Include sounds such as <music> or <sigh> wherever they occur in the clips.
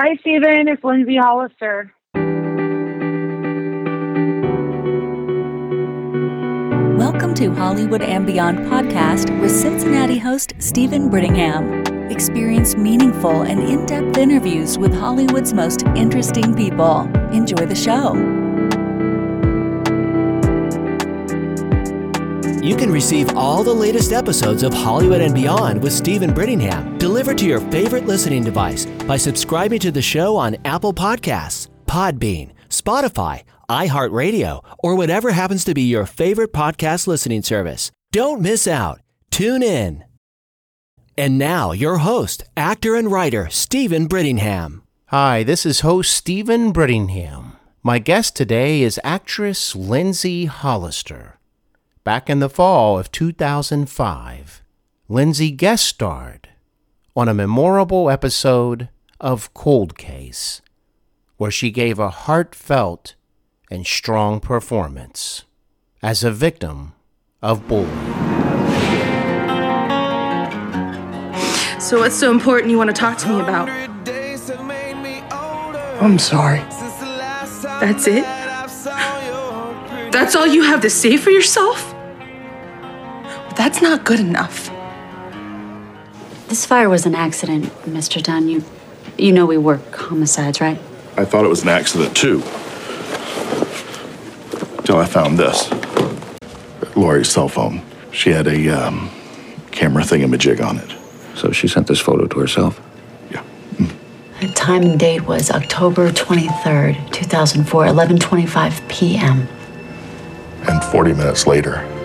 Hi, Steven. It's Lindsay Hollister. Welcome to Hollywood and Beyond podcast with Cincinnati host Steven Brittingham. Experience meaningful and in depth interviews with Hollywood's most interesting people. Enjoy the show. You can receive all the latest episodes of Hollywood and Beyond with Steven Brittingham delivered to your favorite listening device by subscribing to the show on Apple Podcasts, Podbean, Spotify, iHeartRadio, or whatever happens to be your favorite podcast listening service. Don't miss out. Tune in. And now, your host, actor and writer, Steven Brittingham. Hi, this is host Steven Brittingham. My guest today is actress Lindsay Hollister. Back in the fall of 2005, Lindsay guest starred on a memorable episode of Cold Case, where she gave a heartfelt and strong performance as a victim of bullying. So, what's so important you want to talk to me about? I'm sorry. That's it? That's all you have to say for yourself? That's not good enough. This fire was an accident, Mr. Dunn. You, you know we work homicides, right? I thought it was an accident too. Till I found this. Lori's cell phone. She had a um, camera thingamajig on it. So she sent this photo to herself? Yeah. The time and date was October 23rd, 2004, 11:25 p.m. And 40 minutes later,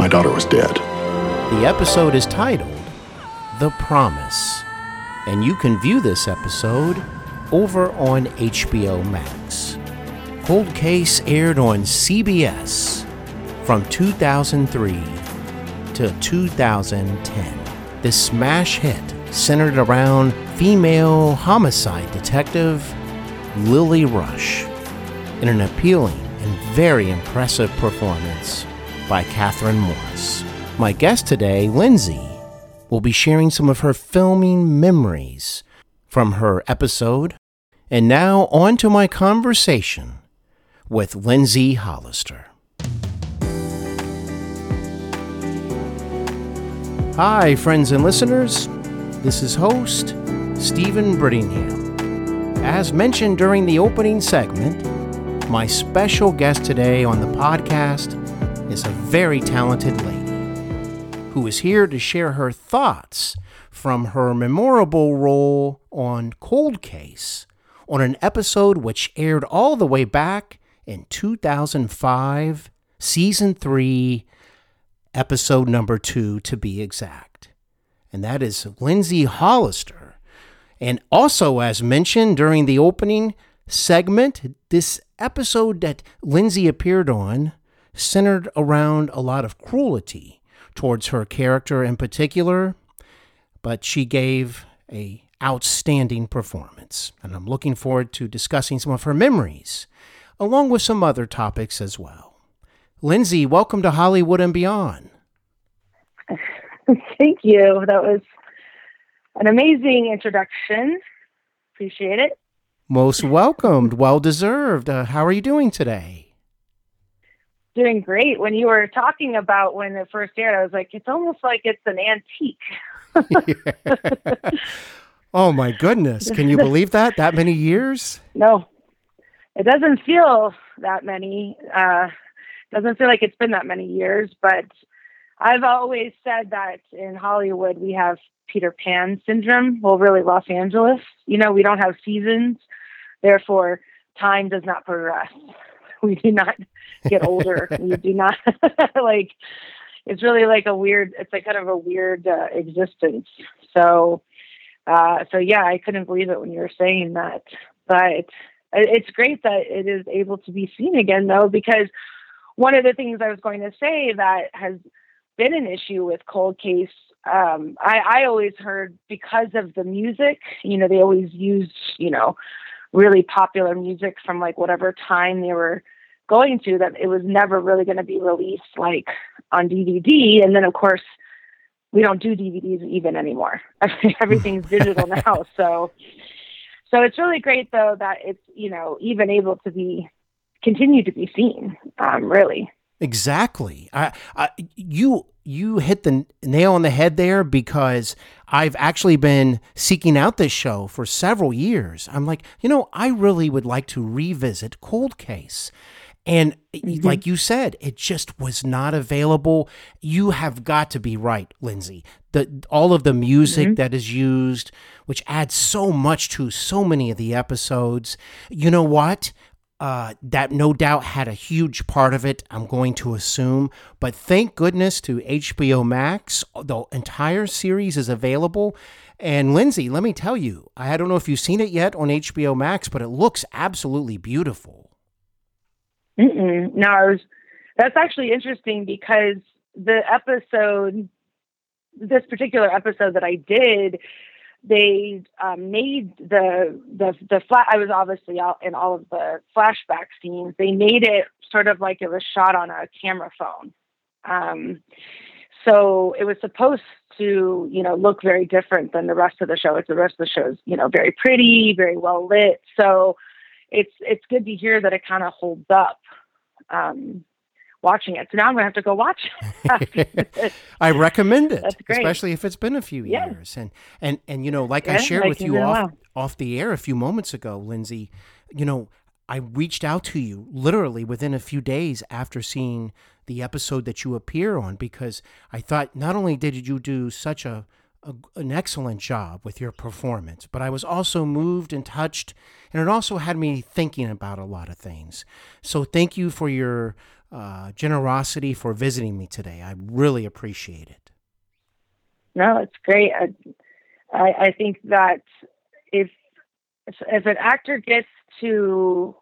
my daughter was dead. The episode is titled The Promise, and you can view this episode over on HBO Max. Cold Case aired on CBS from 2003 to 2010. This smash hit centered around female homicide detective Lily Rush in an appealing and very impressive performance by Kathryn Morris. My guest today, Lindsay, will be sharing some of her filming memories from her episode. And now on to my conversation with Lindsay Hollister. Hi, friends and listeners. This is host Steven Brittingham. As mentioned during the opening segment, my special guest today on the podcast is a very talented lady who is here to share her thoughts from her memorable role on Cold Case on an episode which aired all the way back in 2005, season 3, episode number 2 to be exact. And that is Lindsay Hollister. And also, as mentioned during the opening segment, this episode that Lindsay appeared on centered around a lot of cruelty towards her character in particular, but she gave a outstanding performance, and I'm looking forward to discussing some of her memories, along with some other topics as well. Lindsay, welcome to Hollywood and Beyond. <laughs> Thank you. That was an amazing introduction. Appreciate it. Most welcomed, well deserved. Uh, how are you doing today? Doing great. When you were talking about when it first aired, I was like, it's almost like it's an antique. <laughs> oh my goodness. Can you believe that? That many years? No, it doesn't feel that many. Uh, doesn't feel like it's been that many years, but I've always said that in Hollywood we have Peter Pan syndrome. Well, really, Los Angeles. You know, we don't have seasons, therefore, time does not progress. <laughs> We do not get older. we do not <laughs> like. It's really like a weird. It's like kind of a weird uh, existence. So, uh, so yeah, I couldn't believe it when you were saying that. But it's great that it is able to be seen again, though, because one of the things I was going to say that has been an issue with Cold Case. Um, I, I always heard because of the music, you know, they always used, you know, really popular music from like whatever time they were going to, that it was never really going to be released like on DVD. And then, of course, we don't do DVDs even anymore. <laughs> Everything's digital <laughs> now. So, so it's really great though that it's, you know, even able to be, continue to be seen, um, really. Exactly. I, I, you you hit the nail on the head there because I've actually been seeking out this show for several years. I'm like, you know, I really would like to revisit Cold Case. And mm-hmm. like you said, it just was not available. You have got to be right, Lindsay. The all of the music mm-hmm. that is used, which adds so much to so many of the episodes. You know what? Uh, that no doubt had a huge part of it, I'm going to assume. But thank goodness to HBO Max, the entire series is available. And Lindsay, let me tell you, I don't know if you've seen it yet on HBO Max, but it looks absolutely beautiful. Mm-mm. No, was, that's actually interesting because the episode, this particular episode that I did, they um, made the the the flat. I was obviously out in all of the flashback scenes. They made it sort of like it was shot on a camera phone. Um, so it was supposed to, you know, look very different than the rest of the show. It's the rest of the show is, you know, very pretty, very well lit. So it's it's good to hear that it kind of holds up. Um, watching it. So now I'm going to have to go watch. It. <laughs> <laughs> I recommend it, especially if it's been a few yeah. years. And and and you know, like yeah, I shared with you off off the air a few moments ago, Lindsay. You know, I reached out to you literally within a few days after seeing the episode that you appear on because I thought not only did you do such a, a an excellent job with your performance, but I was also moved and touched, and it also had me thinking about a lot of things. So thank you for your uh, generosity for visiting me today. I really appreciate it. No, it's great. I, I, think that if if an actor gets to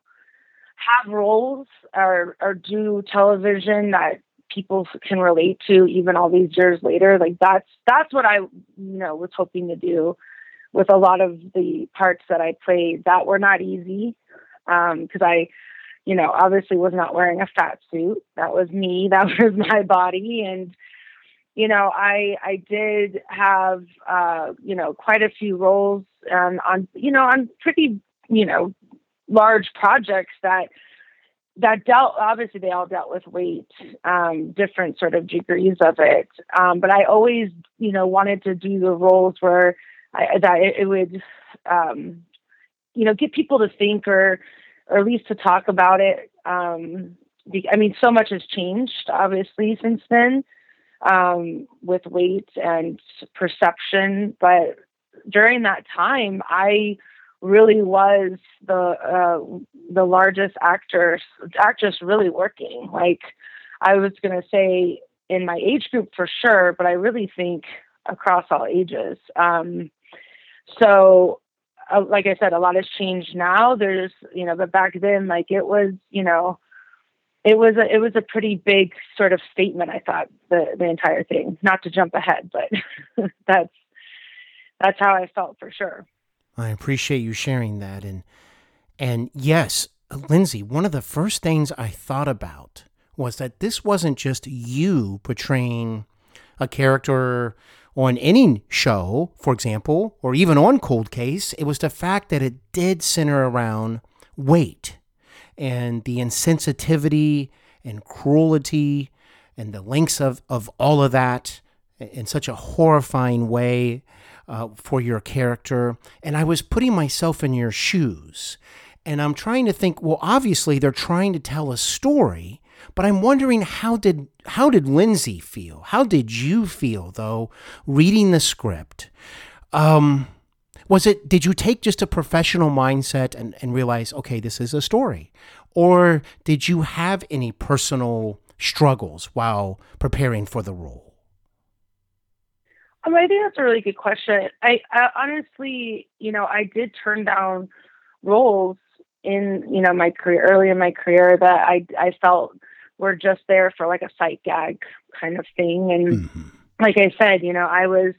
have roles or or do television that people can relate to even all these years later, like that's that's what I you know was hoping to do with a lot of the parts that I played that were not easy Um because um, I you know, obviously was not wearing a fat suit. That was me. <laughs> That was my body. And, you know, I, I did have, uh, you know, quite a few roles um, on, you know, on pretty, you know, large projects that, that dealt, obviously they all dealt with weight, um, different sort of degrees of it. Um, but I always, you know, wanted to do the roles where I, that it, it would, um, you know, get people to think or, or at least to talk about it. Um, I mean, so much has changed, obviously, since then um, with weight and perception. But during that time, I really was the uh, the largest actor actress really working. Like I was going to say in my age group for sure, but I really think across all ages. Um, so uh, like I said, a lot has changed now. There's, you know, but back then, like it was, you know, it was a it was a pretty big sort of statement. I thought the the entire thing. Not to jump ahead, but <laughs> that's that's how I felt for sure. I appreciate you sharing that, and and yes, Lindsay, one of the first things I thought about was that this wasn't just you portraying a character on any show, for example, or even on Cold Case, it was the fact that it did center around weight and the insensitivity and cruelty and the lengths of, of all of that in such a horrifying way uh, for your character. And I was putting myself in your shoes. And I'm trying to think, well, obviously they're trying to tell a story, but I'm wondering how did how did Lindsay feel? How did you feel though reading the script? Um, was it did you take just a professional mindset and, and realize okay this is a story or did you have any personal struggles while preparing for the role um, i think that's a really good question I, I honestly you know i did turn down roles in you know my career early in my career that i i felt were just there for like a sight gag kind of thing. And mm-hmm. like I said, you know, I was,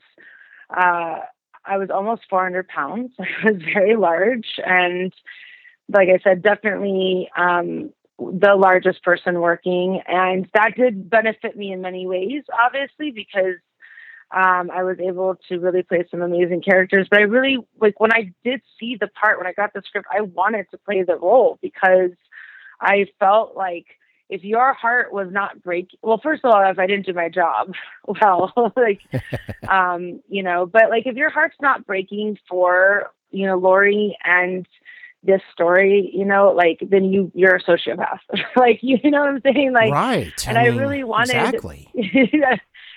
uh, I was almost 400 pounds. <laughs> I was very large. And like I said, definitely, um, the largest person working. And that did benefit me in many ways, obviously, because Um, I was able to really play some amazing characters, but I really like when I did see the part when I got the script, I wanted to play the role because I felt like if your heart was not breaking, well, first of all, if I didn't do my job <laughs> well, like, <laughs> um, you know, but like if your heart's not breaking for, you know, Lori and this story, you know, like then you you're a sociopath. <laughs> like you, know what I'm saying? Like right. And I, I, mean, really wanted exactly.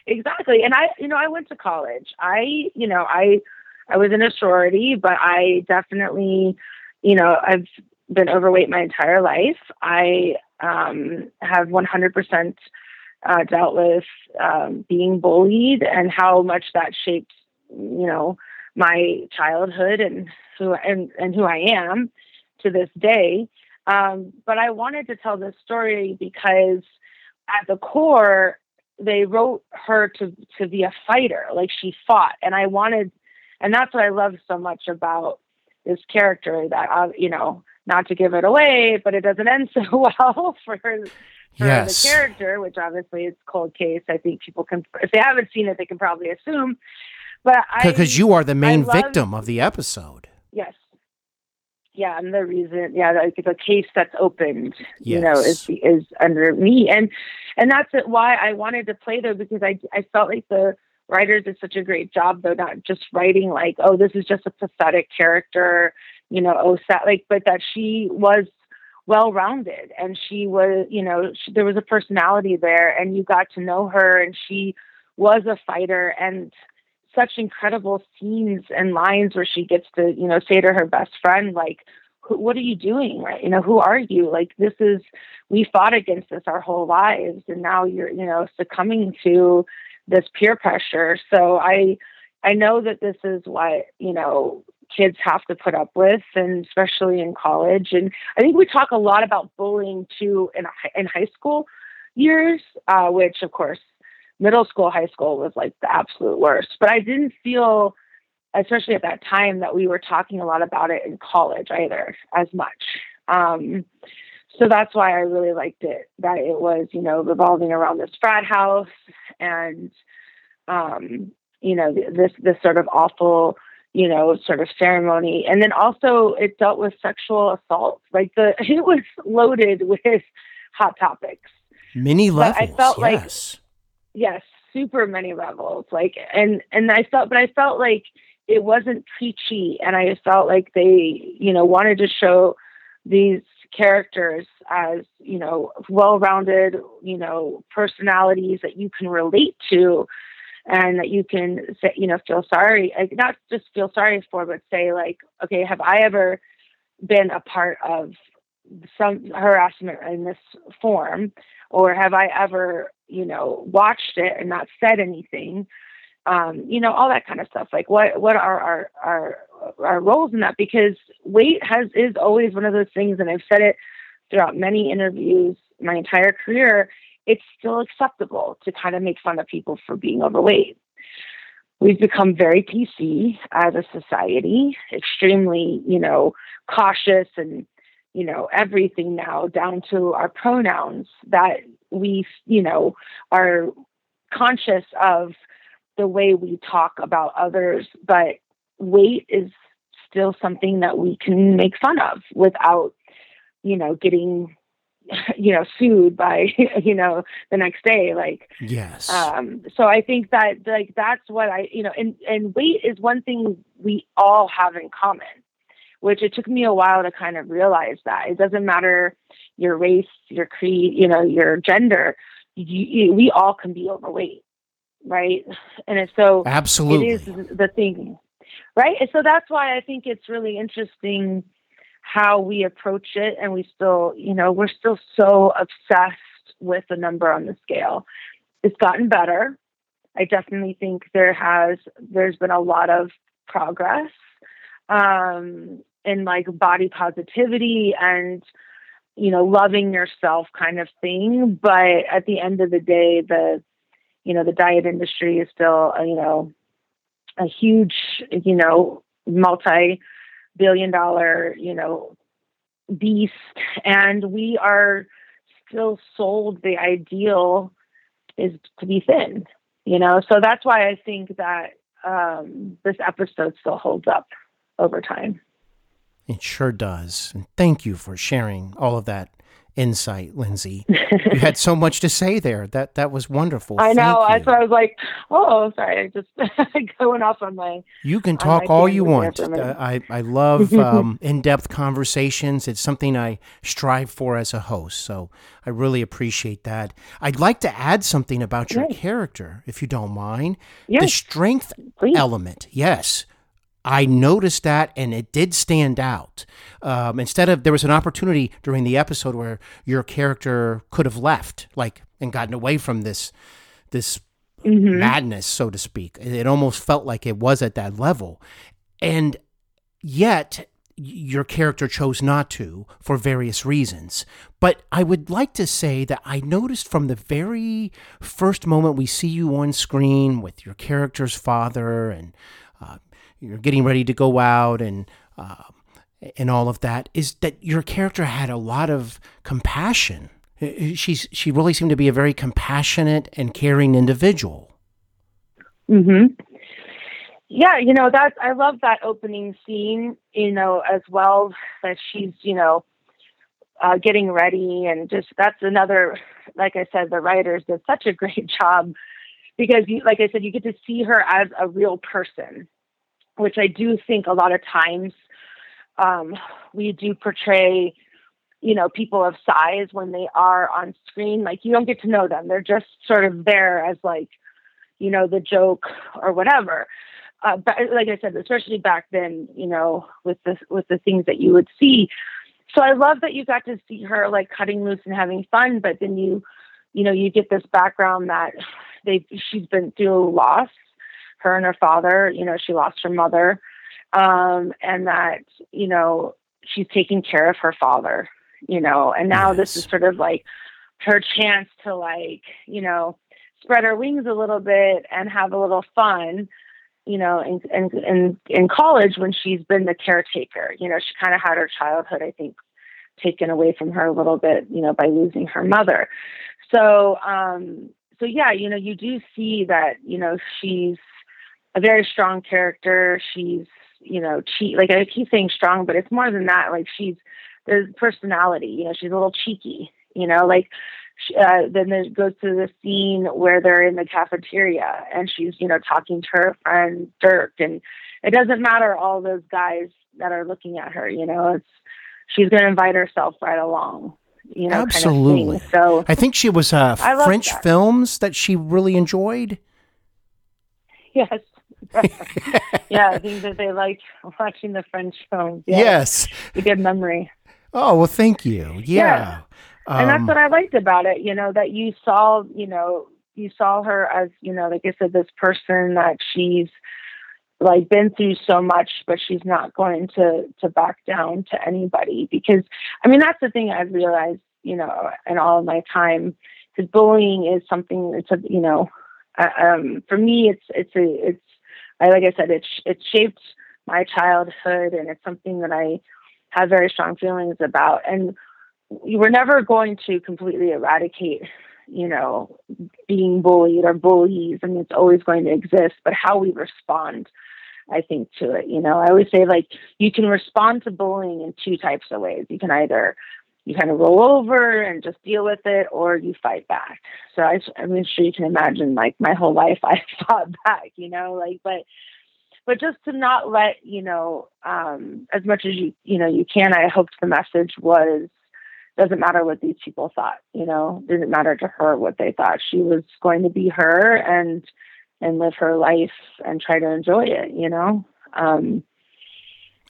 exactly. And I you know, I went to college. I, you know, I I was in a sorority, but I definitely, you know, I've been overweight my entire life. I um, have 100% uh, dealt with um, being bullied and how much that shaped, you know, my childhood and who and, and who I am to this day. Um, but I wanted to tell this story because at the core, they wrote her to to be a fighter, like she fought, and I wanted, and that's what I love so much about this character that uh, you know, not to give it away, but it doesn't end <laughs> so well for. For Yes. the character, which obviously is cold case, I think people can, if they haven't seen it, they can probably assume. But I, Because you are the main love- victim of the episode. Yes. Yeah, and the reason, yeah, like the case that's opened, yes. you know, is is under me, and and that's why I wanted to play there because I I felt like the writers did such a great job though, not just writing like, oh, this is just a pathetic character, you know, oh, sad, like, but that she was well rounded and she was, you know, she, there was a personality there, and you got to know her, and she was a fighter, and such incredible scenes and lines where she gets to, you know, say to her best friend, like, what are you doing? Right. You know, who are you? Like, this is, we fought against this our whole lives. And now you're, you know, succumbing to this peer pressure. So I, I know that this is what, you know, kids have to put up with, and especially in college. And I think we talk a lot about bullying too in, in high school years, uh, which of course middle school, high school was like the absolute worst. But I didn't feel, especially at that time, that we were talking a lot about it in college either as much. Um, so that's why I really liked it. That it was, you know, revolving around this frat house and, um, you know, this this sort of awful, you know, sort of ceremony, and then also it dealt with sexual assault. Like the <laughs> it was loaded with hot topics Many But levels. I felt like- yes. yes super many levels like and and i felt but i felt like it wasn't preachy and i felt like they you know wanted to show these characters as you know well-rounded you know personalities that you can relate to and that you can say you know feel sorry like not just feel sorry for but say like okay have i ever been a part of some harassment in this form or have I ever, you know, watched it and not said anything? Um, you know, all that kind of stuff. Like what what are our our our roles in that? Because weight has is always one of those things, and I've said it throughout many interviews my entire career. It's still acceptable to kind of make fun of people for being overweight. We've become very PC as a society, extremely, you know, cautious and you know everything now down to our pronouns that we you know are conscious of the way we talk about others but weight is still something that we can make fun of without you know getting <laughs> you know sued by <laughs> you know the next day like Yes. um so i think that like that's what i you know and and weight is one thing we all have in common which it took me a while to kind of realize that it doesn't matter your race your creed you know your gender you, you, we all can be overweight right? And it's so Absolutely. it is the thing right? And so that's why i think it's really interesting how we approach it. And we still you know we're still so obsessed with the number on the scale. It's gotten better. I definitely think there has there's been a lot of progress um in like body positivity and you know loving yourself kind of thing. But at the end of the day the you know the diet industry is still uh, you know a huge you know multi billion dollar you know beast and we are still sold the ideal is to be thin You know, so that's why I think that um, this episode still holds up over time. It sure does. And thank you for sharing all of that insight, Lindsay. <laughs> you had so much to say there. That that was wonderful. I know. That's why I was like, oh, sorry, I just <laughs> going off on my. You can talk all you want. there for a minute. Uh, I, I <laughs> love um, in depth conversations. It's something I strive for as a host. So I really appreciate that. I'd like to add something about your Right. character, if you don't mind. The strength please. element. Yes. I noticed that and it did stand out. Um, instead of, there was an opportunity during the episode where your character could have left, like, and gotten away from this, this Mm-hmm. madness, so to speak. It almost felt like it was at that level. And yet, your character chose not to for various reasons. But I would like to say that I noticed from the very first moment we see you on screen with your character's father and you're getting ready to go out and uh, and all of that is that your character had a lot of compassion. She's she really seemed to be a very compassionate and caring individual. hmm Yeah, you know that I love that opening scene. You know, as well that she's you know uh, getting ready and just that's another. Like I said, the writers did such a great <laughs> job because, you, like I said, you get to see her as a real person, which I do think a lot of times um, we do portray. You know, people of size when they are on screen, like you don't get to know them. They're just sort of there as like you know, the joke or whatever. Uh, but like I said, especially back then, you know, with the with the things that you would see. So I love that you got to see her like cutting loose and having fun, but then you, you know, you get this background that they she's been through loss, her and her father. You know, she lost her mother, um, and that you know she's taking care of her father. You know, and now this is sort of like her chance to like you know spread her wings a little bit and have a little fun you know in in in, in college when she's been the caretaker you know she kind of had her childhood i think taken away from her a little bit you know by losing her mother so um so yeah you know you do see that you know she's a very strong character she's you know cheat like i keep saying strong but it's more than that like she's there's personality you know she's a little cheeky you know like sh- uh, then it goes to the scene where they're in the cafeteria and she's you know talking to her friend dirk and it doesn't matter all those guys that are looking at her you know it's she's going to invite herself right along you know Absolutely. kind of so I think she was uh, French that. films that she really enjoyed. yes yeah i think that they liked watching the french films yeah, Yes. a good memory Oh well, thank you. Yeah. and that's Um, what I liked about it, you know, that you saw, you know, you saw her as, you know, like I said, this person that she's like been through so much, but she's not going to to back down to anybody because I mean that's the thing I've realized, you know, in all of my time, because bullying is something it's a you know, uh, um, for me it's it's a it's I like I said it's it's shaped my childhood and it's something that I have very strong feelings about and we were never going to completely eradicate, you know, being bullied or bullies. I mean, it's always going to exist, but how we respond, I think, to it. You know, I always say like you can respond to bullying in two types of ways. You can either you kind of roll over and just deal with it, or you fight back. So I, I'm sure you can imagine, like my whole <laughs> life, I <laughs> fought back. You know, like but but just to not let you know um, as much as you you know you can. I hoped the message was doesn't matter what these people thought. You know, didn't matter to her what they thought. She was going to be her and and live her life and try to enjoy it. You know. Um,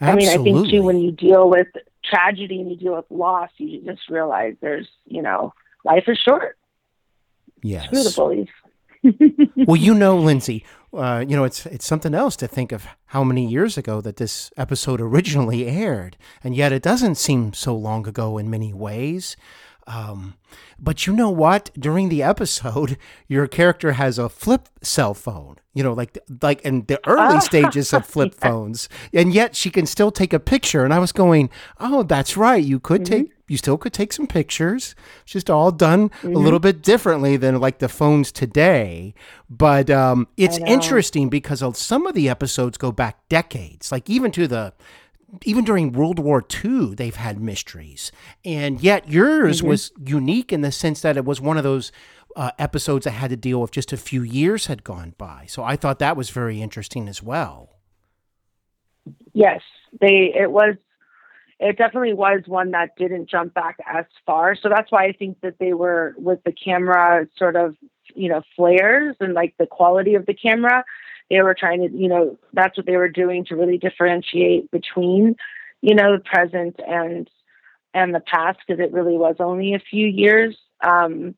I mean, I think too when you deal with tragedy and you deal with loss, you just realize there's you know life is short. yes. Screw the bullies. well, you know, Lindsay, uh, you know, it's it's something else to think of how many years ago that this episode originally aired, and yet it doesn't seem so long ago in many ways. Um, but you know what? During the episode, <laughs> your character has a flip cell phone. You know, like like in the early <laughs> stages of flip phones, and yet she can still take a picture. And I was going, "Oh, that's right. You could Mm-hmm. take, you still could take some pictures. It's just all done Mm-hmm. a little bit differently than like the phones today." But um, it's interesting because some of the episodes go back decades, like even to the even during World War II, they've had mysteries. And yet yours Mm-hmm. was unique in the sense that it was one of those uh, episodes that had to deal with just a few years had gone by. So I thought that was very interesting as well. Yes, they. It was. It definitely was one that didn't jump back as far. So that's why I think that they were with the camera sort of, you know, flares and like the quality of the camera. They were trying to, you know, that's what they were doing to really differentiate between, you know, the present and and the past because it really was only a few years. Um,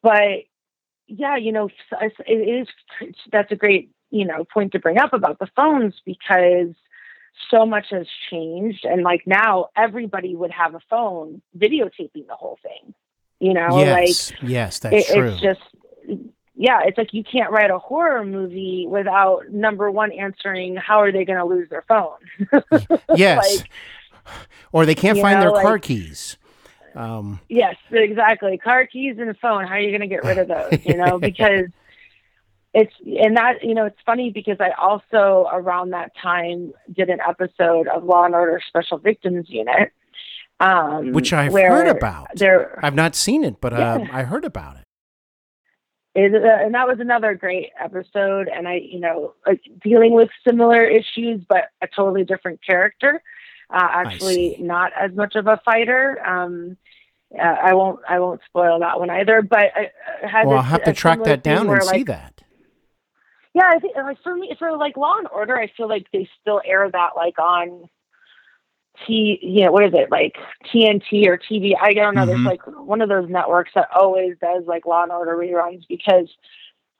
but yeah, you know, it is. That's a great, you know, point to bring up about the phones because so much has changed and like now everybody would have a phone videotaping the whole thing you know yes, yes, that's it, true. it's just yeah it's like you can't write a horror movie without number one answering how are they going to lose their phone <laughs> yes. like, or they can't find know, their car keys. Um, yes exactly car keys and a phone how are you going to get rid of those you know <laughs> because it's and that you know it's funny because i also around that time did an episode of law and order special victims unit um which I've heard about. there I've not seen it, but uh, Yeah. I heard about it. Is uh, and that was another great episode and i you know like dealing with similar issues but a totally different character. Uh, actually not as much of a fighter. Um uh, i won't i won't spoil that one either but i, I had Well, I'll have to track that down where, and see like, that. yeah i think like for me for like law and order i feel like they still air that like on T, you know, what is it like TNT or TV? I don't know. Mhm. There's like one of those networks that always does like Law and Order reruns because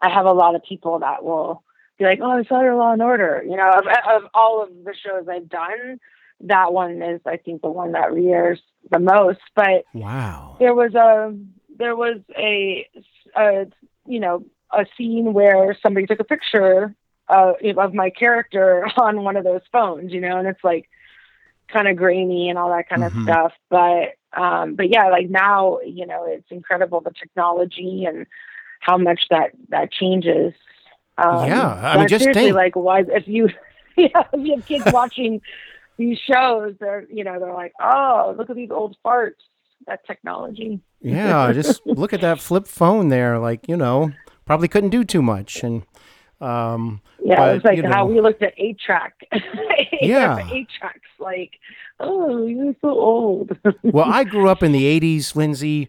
I have a lot of people that will be like, "Oh, I saw your Law and Order." You know, of, of all of the shows I've done, that one is I think the one that reairs the most. But Wow. there was a there was a, a you know a scene where somebody took a picture uh, of my character <laughs> on one of those phones, you know, and it's like kind of grainy and all that kind Mhm. of stuff. But um, but yeah, like now, you know, it's incredible the technology and how much that that changes. Um, Yeah, I mean, just seriously, think- like, why if you <laughs> yeah, if you have kids watching these shows, they're you know they're like, oh, look at these old farts. That technology. Yeah, just <laughs> look at that flip phone there. Like, you know, probably couldn't do too much. And, um, Yeah, But, it's like you how we looked at eight track. <laughs> Yeah. eight tracks. Like, oh, you're so old. <laughs> well, I grew up in the 80s, Lindsay.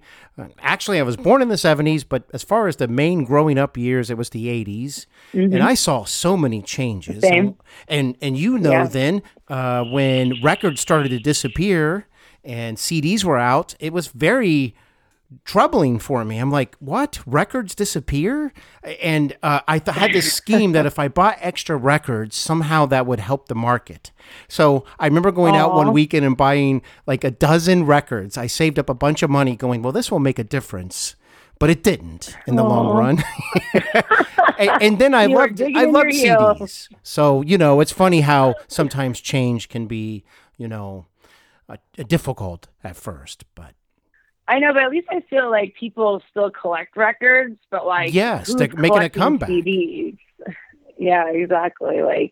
Actually, I was born in the 70s, but as far as the main growing up years, it was the 80s. And I saw so many changes. Mm-hmm. Same. And, and, and you know, Yeah. then uh, when records started to disappear and CDs were out, it was very troubling for me. I'm like, what? Records disappear? And uh, I th- had this scheme that if I bought extra records, somehow that would help the market. So I remember going out one weekend and buying like a dozen records. I saved up a bunch of money going, well, this will make a difference. But it didn't in the long run. <laughs> and, and then I You loved I loved your heel. CDs. So, you know, it's funny how sometimes change can be, you know, uh, difficult at first, but I know, but at least I feel like people still collect records, but like, Yes, they're making a comeback. CDs? <laughs> Yeah, exactly. Like,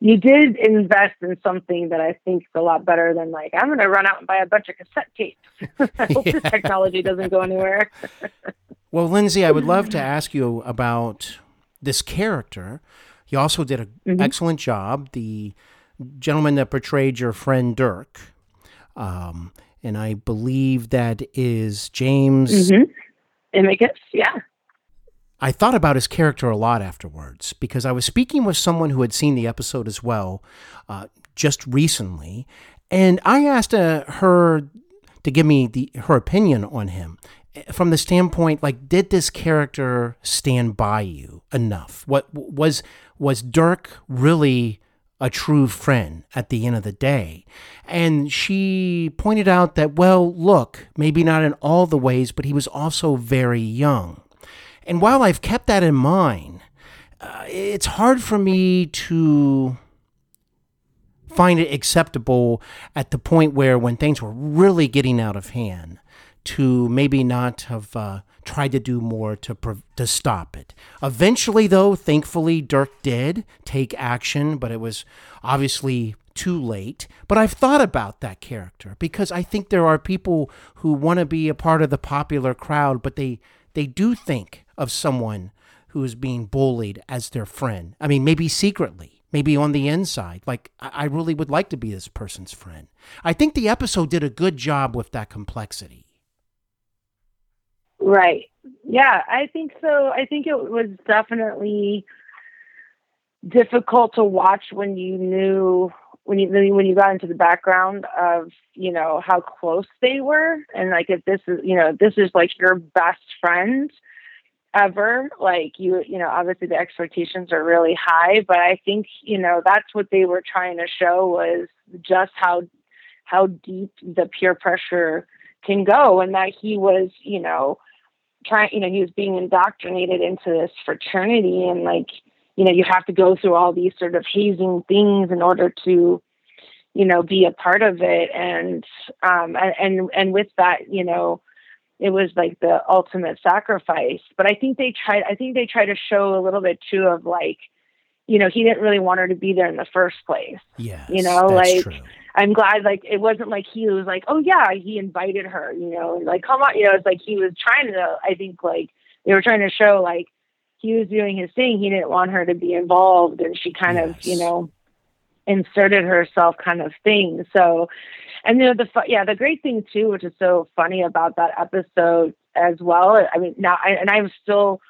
you did invest in something that I think is a lot better than like I'm going to run out and buy a bunch of cassette tapes. I hope this technology doesn't go anywhere. <laughs> Well, Lindsay, I would love to <laughs> ask you about this character. You also did an Mm-hmm. excellent job. The gentleman that portrayed your friend Dirk, um, and I believe that is James. Mm-hmm. Immekus, yeah. I thought about his character a lot afterwards because I was speaking with someone who had seen the episode as well, uh, just recently, and I asked uh, her to give me the her opinion on him eh, from the standpoint like did this character stand by you enough what was was dirk really a true friend at the end of the day. And she pointed out that, well, look, maybe not in all the ways, but he was also very young. And while I've kept that in mind, uh, it's hard for me to find it acceptable at the point where when things were really getting out of hand to maybe not have uh, tried to do more to to stop it. Eventually, though, thankfully, Dirk did take action, but it was obviously too late. But I've thought about that character because I think there are people who want to be a part of the popular crowd, but they they do think of someone who is being bullied as their friend. I mean, maybe secretly, maybe on the inside. Like, I really would like to be this person's friend. I think the episode did a good job with that complexity. Right. Yeah, I think so. I think it was definitely difficult to watch when you knew when you when you got into the background of you know how close they were and like if this is you know this is like your best friend ever like you you know obviously the expectations are really high but i think you know that's what they were trying to show was just how how deep the peer pressure can go and that he was you know trying, you know, he was being indoctrinated into this fraternity and like, you know, you have to go through all these sort of hazing things in order to, you know, be a part of it. And, um, and, and with that, you know, it was like the ultimate sacrifice. But I think they tried, I think they try to show a little bit too of like, you know, he didn't really want her to be there in the first place. Yeah. You know, like, true. I'm glad like it wasn't like he was like, oh yeah, he invited her, you know, and like come on, you know, it's like he was trying to. I think like they were trying to show like he was doing his thing. He didn't want her to be involved, and she kind yes. of you know inserted herself, kind of thing. So, and you know the yeah the great thing too, which is so funny about that episode as well. I mean now, I, and I'm still.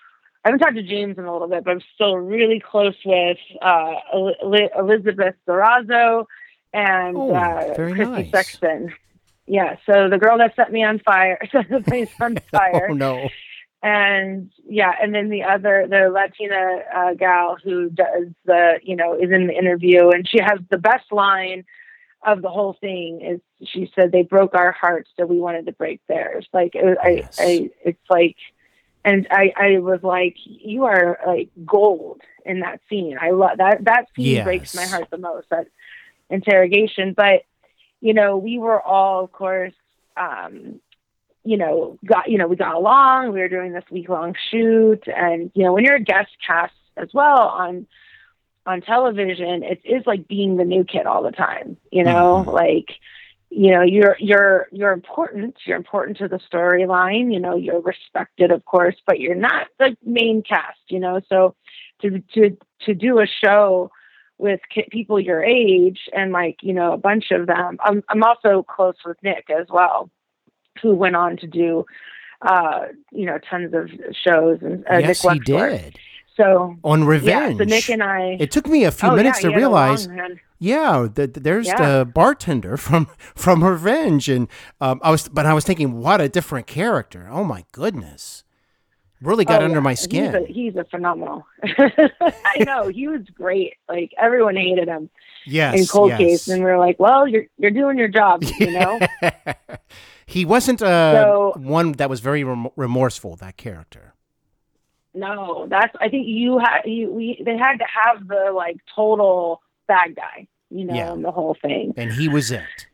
I haven't talked to James in a little bit, but I'm still really close with uh, Elizabeth Durazo and oh, uh, Christy nice. Sexton. Yeah, so the girl that set me on fire, <laughs> set the place on <laughs> fire. oh no! And yeah, and then the other, the Latina uh, gal who does the, you know, is in the interview, and she has the best line of the whole thing. Is she said they broke our hearts, so we wanted to break theirs. Like it, yes. I, I, it's like, and I, I was like, you are like gold in that scene. I love that. That scene yes. breaks my heart the most. That interrogation. But, you know, we were all, of course, um, you know, got, you know, we got along, we were doing this week long shoot. And, you know, when you're a guest cast as well on, on television, it is like being the new kid all the time, you know, mm-hmm. like, you know, you're, you're, you're important. You're important to the storyline, you know, you're respected, of course, but you're not the main cast, you know, so to, to, to do a show with people your age and like you know a bunch of them. I'm, I'm also close with nick as well who went on to do uh you know tons of shows and uh, yes nick he did. So on revenge yeah, so nick and i it took me a few oh, minutes yeah, to realize yeah the, there's yeah. the bartender from from revenge and um, i was but i was thinking what a different character. Oh my goodness really got oh, under yeah. my skin. He's a, he's a phenomenal. <laughs> I know he was great. Like everyone hated him. Yes, in Cold yes. Case, and we are like, well, you're you're doing your job, <laughs> you know. <laughs> he wasn't uh, so, one that was very rem- remorseful. That character. No, that's. I think you had you we they had to have the like total bad guy, you know, yeah. the whole thing, and he was it.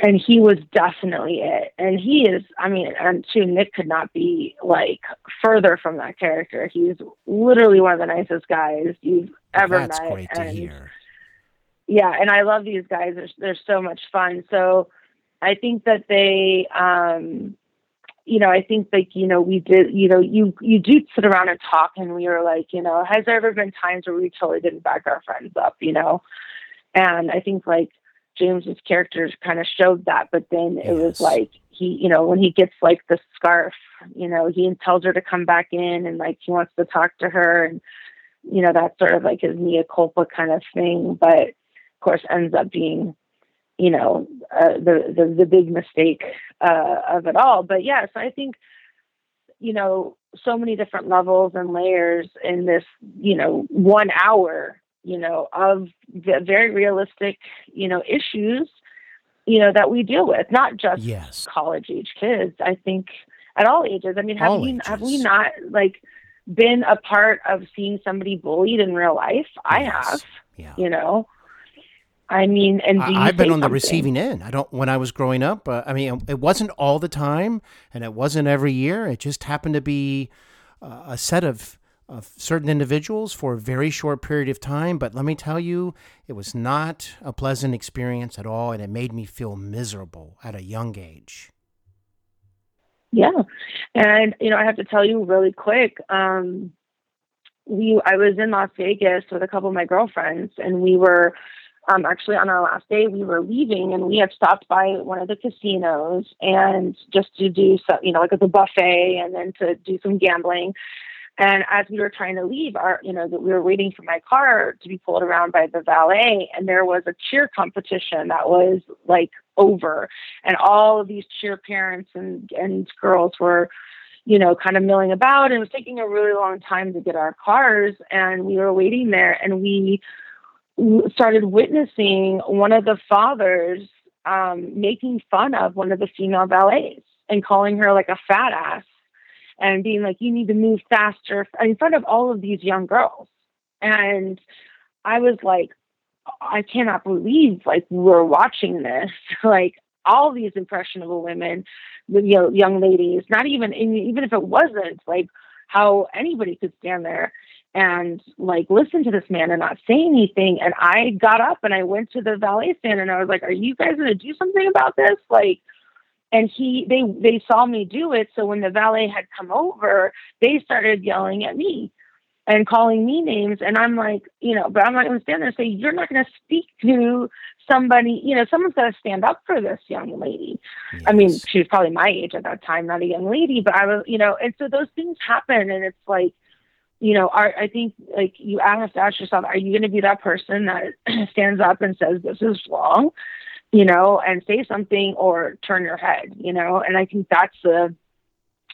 And he was definitely it. And he is, I mean, and too, Nick could not be like further from that character. He's literally one of the nicest guys you've ever That's met. Great and to hear. yeah, and I love these guys. They're, they're so much fun. So I think that they, um, you know, I think like, you know, we did, you know, you, you do sit around and talk and we were like, you know, has there ever been times where we totally didn't back our friends up, you know? And I think like, James's characters kind of showed that, but then yes. it was like he, you know, when he gets like the scarf, you know, he tells her to come back in and like he wants to talk to her and you know, that's sort of like his mea culpa kind of thing, but of course ends up being, you know, uh, the, the the big mistake uh, of it all. But yes, I think you know so many different levels and layers in this, you know, one hour you know, of the very realistic, you know, issues, you know, that we deal with, not just Yes. college age kids. I think at all ages. I mean, have All we have we not like been a part of seeing somebody bullied in real life? I have, Yeah. you know. I mean, and do you I, I've been on the receiving end. I don't. When I was growing up, uh, I mean, it wasn't all the time, and it wasn't every year. It just happened to be uh, a set of of certain individuals for a very short period of time. But let me tell you, it was not a pleasant experience at all, and it made me feel miserable at a young age. Yeah. And you know, I have to tell you really quick, um we I was in Las Vegas with a couple of my girlfriends and we were um actually on our last day we were leaving and we had stopped by one of the casinos and just to do some you know, like at the buffet and then to do some gambling. And as we were trying to leave, our you know, that we were waiting for my car to be pulled around by the valet, and there was a cheer competition that was like over, and all of these cheer parents and and girls were, you know, kind of milling about, and it was taking a really long time to get our cars, and we were waiting there, and we started witnessing one of the fathers um, making fun of one of the female valets and calling her like a fat ass and being like, you need to move faster in front of all of these young girls. And I was like, I cannot believe like we're watching this. <laughs> like all these impressionable women, you know, young ladies, not even even if it wasn't like how anybody could stand there and like listen to this man and not say anything. And I got up and I went to the valet stand and I was like, Are you guys gonna do something about this? Like and he they they saw me do it. So when the valet had come over they started yelling at me and calling me names. And i'm like you know but i'm not going to stand there and say you're not going to speak to somebody you know someone's got to stand up for this young lady. I mean Yes. she was probably my age at that time not a young lady but i was you know and so those things happen. And it's like you know are, i think like you have to ask yourself are you going to be that person that <clears throat> stands up and says this is wrong you know, and say something or turn your head, you know. And I think that's the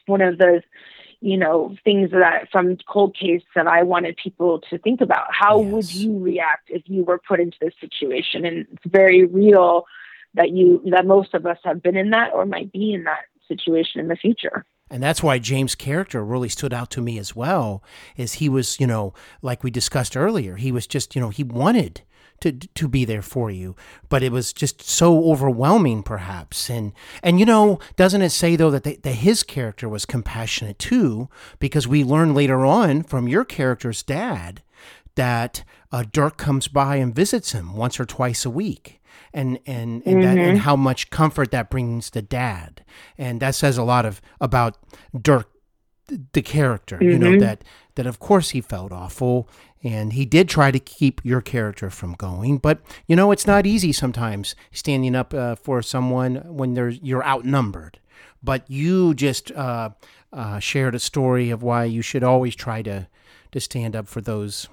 one of the, you know, things that from cold case that I wanted people to think about. How would you react if you were put into this situation? And it's very real that you that most of us have been in that or might be in that situation in the future. And that's why James' character really stood out to me as well, is he was, you know, like we discussed earlier, he was just, you know, he wanted to to be there for you, but it was just so overwhelming, perhaps. And and you know, doesn't it say though that they, that his character was compassionate too? Because we learn later on from your character's dad that uh, Dirk comes by and visits him once or twice a week. And and and, that, and how much comfort that brings the dad, and that says a lot of about Dirk, the character. You know that that of course he felt awful, and he did try to keep your character from going. But you know it's not easy sometimes standing up uh, for someone when there's you're outnumbered. But you just uh, uh, shared a story of why you should always try to to stand up for those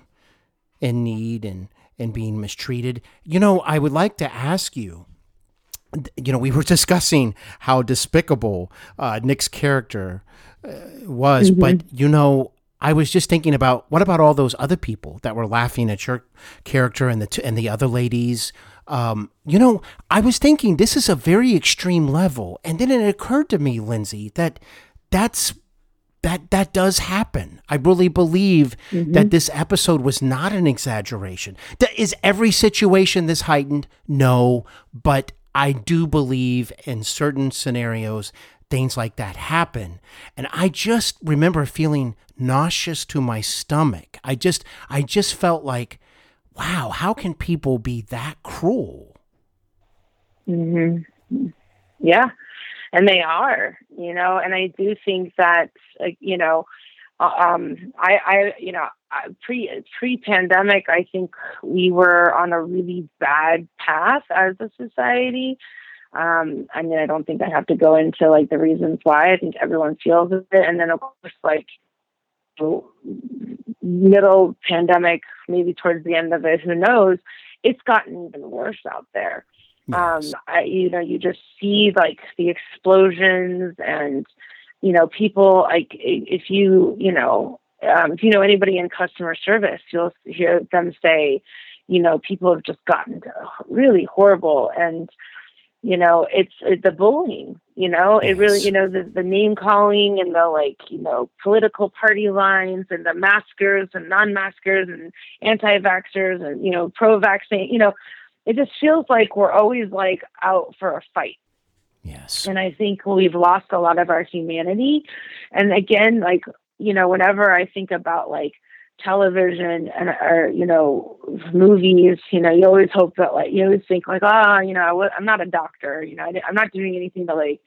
in need and and being mistreated. You know, I would like to ask you. You know, we were discussing how despicable uh, Nick's character uh, was, but you know, I was just thinking about what about all those other people that were laughing at your character and the t- and the other ladies. Um, you know, I was thinking this is a very extreme level, and then it occurred to me, Lindsay, that that's that that does happen. I really believe that this episode was not an exaggeration. Is every situation this heightened? No, but I do believe in certain scenarios things like that happen. And I just remember feeling nauseous to my stomach. I just I just felt like wow, how can people be that cruel? hmm Yeah, and they are, you know, and I do think that, like, you know, uh, um, I, I, you know, pre pre pandemic, I think we were on a really bad path as a society. Um, I mean, I don't think I have to go into like the reasons why. I think everyone feels it, and then of course, like middle pandemic, maybe towards the end of it, who knows? It's gotten even worse out there. Um, I, you know, you just see like the explosions and, you know, people like if you, you know, um, if you know anybody in customer service, you'll hear them say, you know, people have just gotten really horrible and you know it's, it's the bullying you know yes. it really you know the, the name calling and the like you know political party lines and the maskers and non-maskers and anti-vaxxers and you know pro-vaccine you know it just feels like we're always like out for a fight. Yes. And i think we've lost a lot of our humanity. And again like you know whenever i think about like television and or you know movies you know you always hope that like you always think like ah oh, you know i'm not a doctor you know i'm not doing anything to like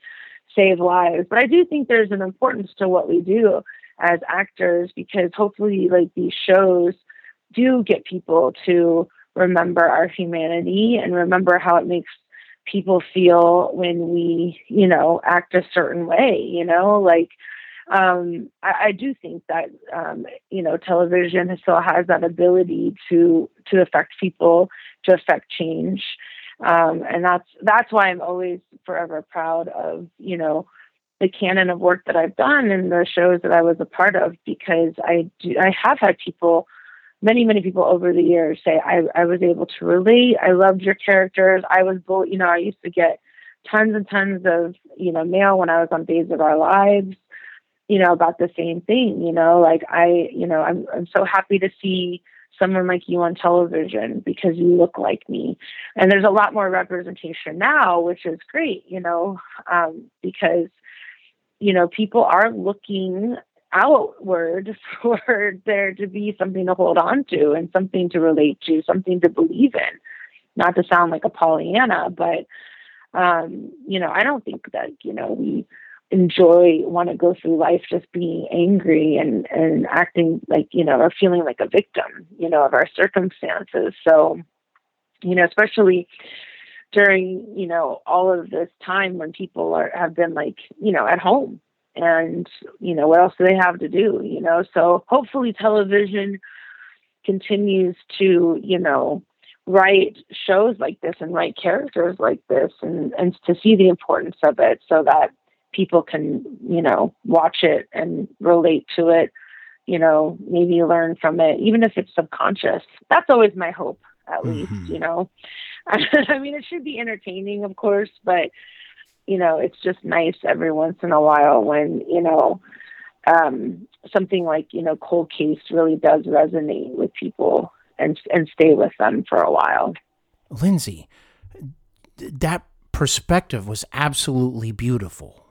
save lives. But i do think there's an importance to what we do as actors because hopefully like these shows do get people to remember our humanity and remember how it makes people feel when we you know act a certain way you know? Like um, I, I, do think that um, you know television still has that ability to to affect people, to affect change, um, and that's that's why I'm always forever proud of you know the canon of work that I've done and the shows that I was a part of because I do I have had people many many people over the years say I, I was able to relate I loved your characters I was you know I used to get tons and tons of you know mail when I was on Days of Our Lives you know, about the same thing, you know, like I, you know, I'm I'm so happy to see someone like you on television because you look like me. And there's a lot more representation now, which is great, you know, um, because you know, people are looking outward <laughs> for there to be something to hold on to and something to relate to, something to believe in. Not to sound like a Pollyanna, but um, you know, I don't think that, you know, we enjoy want to go through life just being angry and and acting like you know or feeling like a victim you know of our circumstances so you know especially during you know all of this time when people are have been like you know at home and you know what else do they have to do you know so hopefully television continues to you know write shows like this and write characters like this and and to see the importance of it so that people can, you know, watch it and relate to it, you know, maybe learn from it, even if it's subconscious. That's always my hope, at mm-hmm. least, you know. <laughs> I mean, it should be entertaining, of course, but, you know, it's just nice every once in a while when, you know, um, something like, you know, Cold Case really does resonate with people and, and stay with them for a while. Lindsay, that perspective was absolutely beautiful.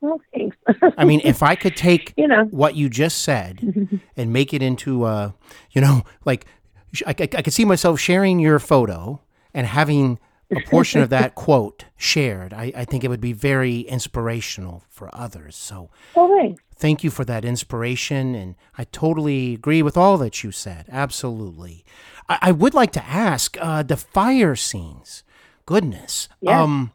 Well, thanks. I mean, if I could take <laughs> you know what you just said <laughs> and make it into, uh, you know, like I, I, I could see myself sharing your photo and having a portion of that quote shared. I, I think it would be very inspirational for others. So, right. thank you for that inspiration. And I totally agree with all that you said. Absolutely. I, I would like to ask uh, the fire scenes. Goodness. Yeah. Um,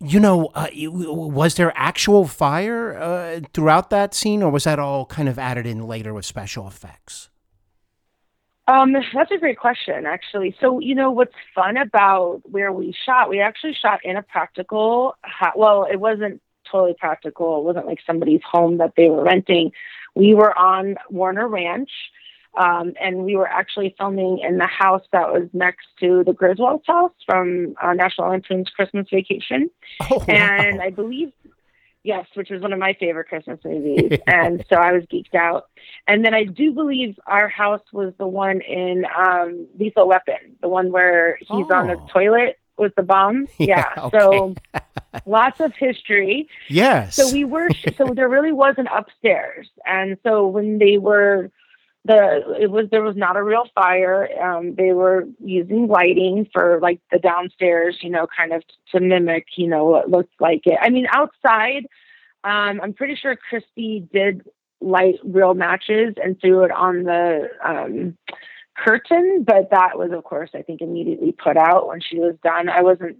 you know, uh, was there actual fire uh, throughout that scene, or was that all kind of added in later with special effects? Um, that's a great question, actually. So, you know, what's fun about where we shot, we actually shot in a practical, well, it wasn't totally practical. It wasn't like somebody's home that they were renting. We were on Warner Ranch, um, and we were actually filming in the house that was next to the Griswolds house from uh, National Lampoon's Christmas Vacation. Oh, wow. And I believe, yes, which was one of my favorite Christmas movies. <laughs> and so I was geeked out. And then I do believe our house was the one in um, Lethal Weapon, the one where he's oh. on the oh. toilet with the bomb. <laughs> Yeah. yeah. Okay. So <laughs> lots of history. Yes. So we were, so there really was an upstairs. And so when they were, the it was there was not a real fire. Um, they were using lighting for like the downstairs, you know, kind of to mimic, you know, what looked like it. I mean, outside, um, I'm pretty sure Christy did light real matches and threw it on the um, curtain, but that was, of course, I think immediately put out when she was done. I wasn't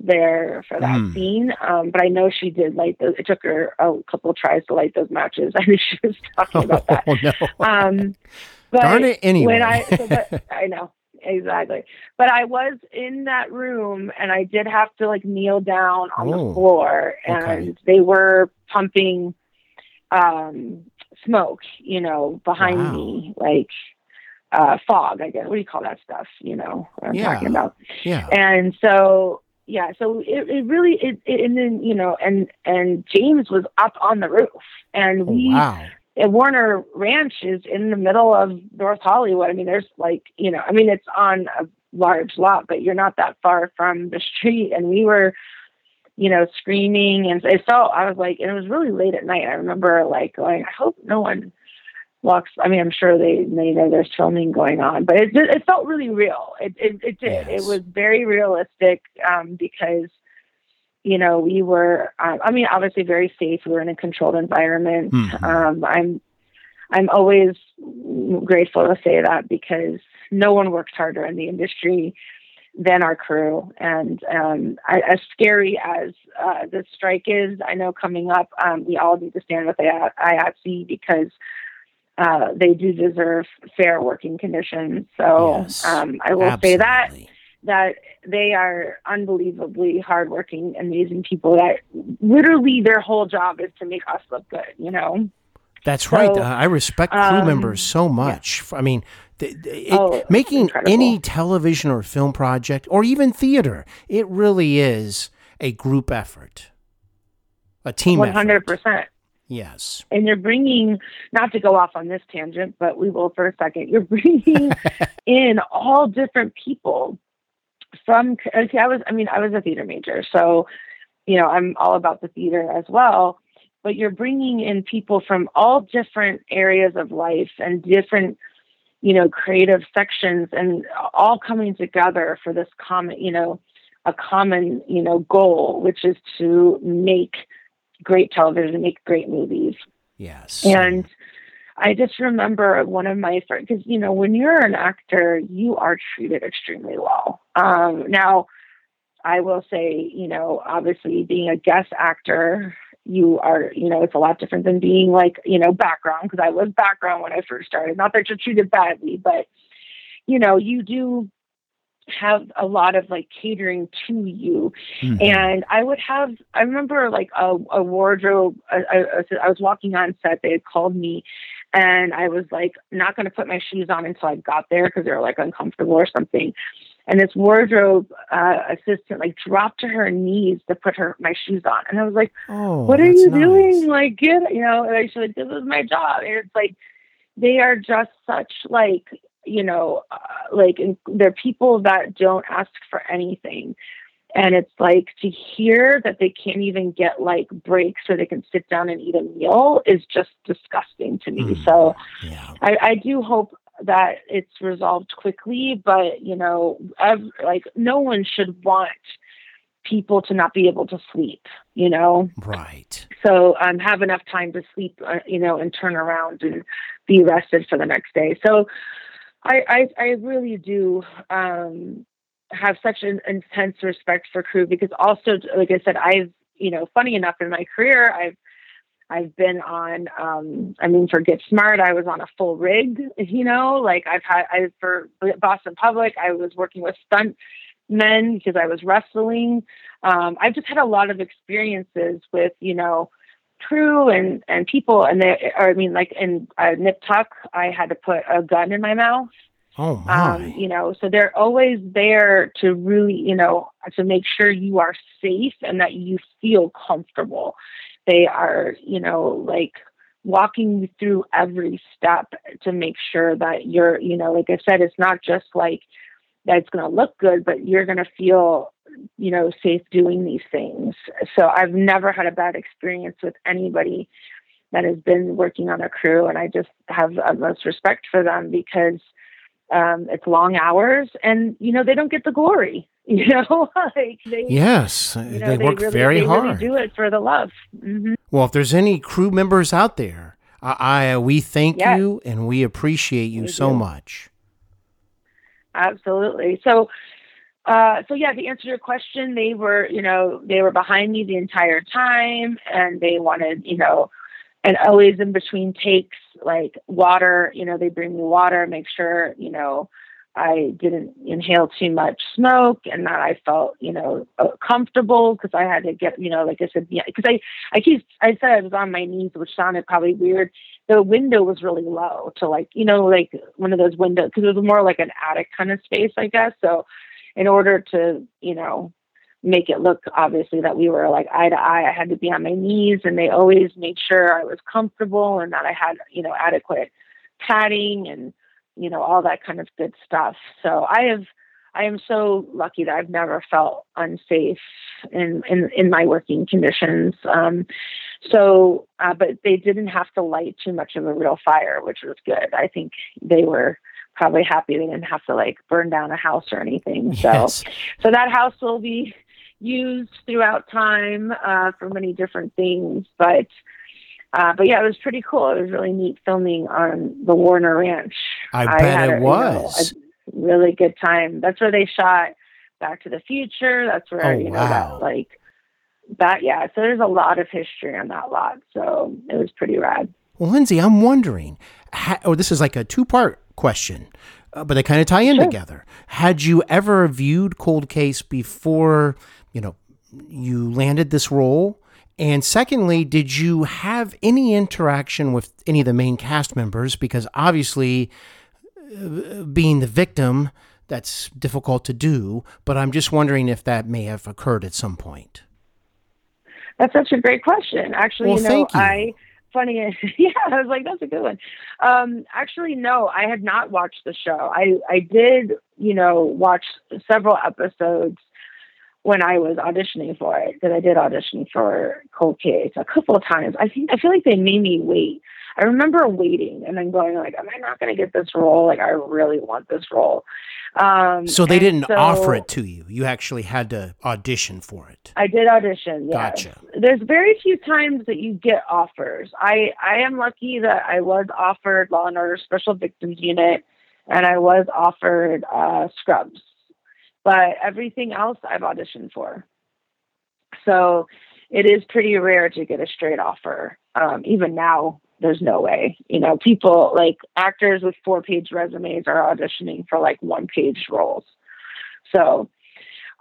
there for that mm. scene. Um, but I know she did light those. It took her a couple tries to light those matches. <laughs> I knew she was talking about that. <laughs> Oh, no. Um, <laughs> but Darn it anyway. When I, so that, I know exactly. But I was in that room and I did have to like kneel down on oh, the floor and okay. they were pumping um, smoke, you know, behind Wow. me, like uh, fog. I guess. What do you call that stuff? You know, what I'm Yeah. talking about. Yeah. And so, yeah, so it, it really, it, it, and then you know, and and James was up on the roof, and Oh, we wow. at Warner Ranch is in the middle of North Hollywood. I mean, there's like, you know, I mean, it's on a large lot, but you're not that far from the street. And we were, you know, screaming. And it felt, I was like, and it was really late at night. I remember like going, I hope no one walks. I mean, I'm sure they, they know there's filming going on, but it, it felt really real. It, it, it did. Yes. It was very realistic um, because you know, we were, uh, I mean, obviously very safe. We were in a controlled environment. Mhm. Um, I'm, I'm always grateful to say that because no one works harder in the industry than our crew. And um, I, as scary as uh, the strike is, I know coming up, um, we all need to stand with I- IATSE because uh, they do deserve fair working conditions. So Yes, um, I will say that that they are unbelievably hardworking, amazing people that literally their whole job is to make us look good, you know? That's right. Uh, I respect crew um, members so much. I mean, th- th- it, Oh, making incredible. any television or film project or even theater, it really is a group effort, a team One hundred effort. percent. Yes. And you're bringing, not to go off on this tangent, but we will for a second. You're bringing <laughs> in all different people from. Uh, see, I was, I mean, I was a theater major, so you know, I'm all about the theater as well. But you're bringing in people from all different areas of life and different, you know, creative sections, and all coming together for this common, you know, a common, you know, goal, which is to make great television, make great movies. Yes. And I just remember one of my friends, because, you know, when you're an actor, you are treated extremely well. Um, now, I will say, you know, obviously being a guest actor, you are, you know, it's a lot different than being like, you know, background, because I was background when I first started. Not that you're treated badly, but, you know, you do have a lot of like catering to you Mhm. and I would have, I remember like a, a wardrobe. I, I, I was walking on set. They had called me, and I was like not going to put my shoes on until I got there because they were like uncomfortable or something. And this wardrobe uh, assistant like dropped to her knees to put her my shoes on, and I was like, oh, "What are you nice. doing? Like, get you know?" And I said, "This is my job." And it's like they are just such like you know, uh, like they're people that don't ask for anything. And it's like to hear that they can't even get like breaks so they can sit down and eat a meal is just disgusting to me. Mm. So Yeah. I, I do hope that it's resolved quickly, but you know, like no one should want people to not be able to sleep, you know? Right. so um, have enough time to sleep, uh, you know, and turn around and be rested for the next day. So I, I, I really do um, have such an intense respect for crew because also, like I said, I've, you know, funny enough in my career, I've, I've been on, um, I mean, for Get Smart, I was on a full rig, you know, like I've had, I, for Boston Public, I was working with stunt men because I was wrestling. Um, I've just had a lot of experiences with, you know, crew and, and people. And they, or I mean, like in uh, Nip Tuck, I had to put a gun in my mouth. Oh. Um, you know, so they're always there to really, you know, to make sure you are safe and that you feel comfortable. They are, you know, like walking you through every step to make sure that you're, you know, like I said, it's not just like that it's going to look good, but you're going to feel, you know, safe doing these things. So I've never had a bad experience with anybody that has been working on a crew, and I just have utmost respect for them because um, it's long hours, and you know they don't get the glory. <laughs> You know, like they, yes. you know, they work really, very they hard. Really do it for the love. hmm Well, if there's any crew members out there, I, I we thank Yes. you and we appreciate you We so do. much. Absolutely. So, uh, so yeah, to answer your question, they were, you know, they were behind me the entire time, and they wanted, you know, and always in between takes, like water. You know, they bring me water, make sure, you know, I didn't inhale too much smoke, and that I felt, you know, uh, comfortable because I had to get, you know, like I said, yeah, because I, I keep, I said I was on my knees, which sounded probably weird, the window was really low to like you know like one of those windows because it was more like an attic kind of space i guess so in order to you know make it look obviously that we were like eye to eye i had to be on my knees and they always made sure i was comfortable and that i had you know adequate padding and you know all that kind of good stuff so i have I am so lucky that I've never felt unsafe in in, in my working conditions. Um, so, uh, but they didn't have to light too much of a real fire, which was good. I think they were probably happy they didn't have to like burn down a house or anything. Yes. So, so that house will be used throughout time uh, for many different things, but. Uh, but yeah, it was pretty cool. It was really neat filming on the Warner Ranch. I bet had it a- you know, was. a really good time. That's where they shot Back to the Future. That's where Oh, you know wow. that like that. Yeah, so there's a lot of history on that lot. So it was pretty rad. Well, Lindsay, I'm wondering, ha- oh, this is like a two part question, uh, but they kind of tie in Sure. together. Had you ever viewed Cold Case before, you know, you landed this role? And secondly, did you have any interaction with any of the main cast members? Because obviously, uh, being the victim, that's difficult to do. But I'm just wondering if that may have occurred at some point. That's such a great question. Actually, Well, you know, you. I funny. <laughs> Yeah, I was like, that's a good one. Um, actually, no, I had not watched the show. I I did, you know, watch several episodes when I was auditioning for it because I did audition for Cold Case a couple of times. I think I feel like they made me wait. I remember waiting and then going like, "Am I not going to get this role? Like, I really want this role." Um, So they didn't so- offer it to you. You actually had to audition for it. I did audition. Yes. Gotcha. There's very few times that you get offers. I I am lucky that I was offered Law and Order Special Victims Unit, and I was offered uh, Scrubs, but everything else I've auditioned for. So it is pretty rare to get a straight offer. Um, even now, there's no way. You know, people like actors with four page resumes are auditioning for like one page roles. So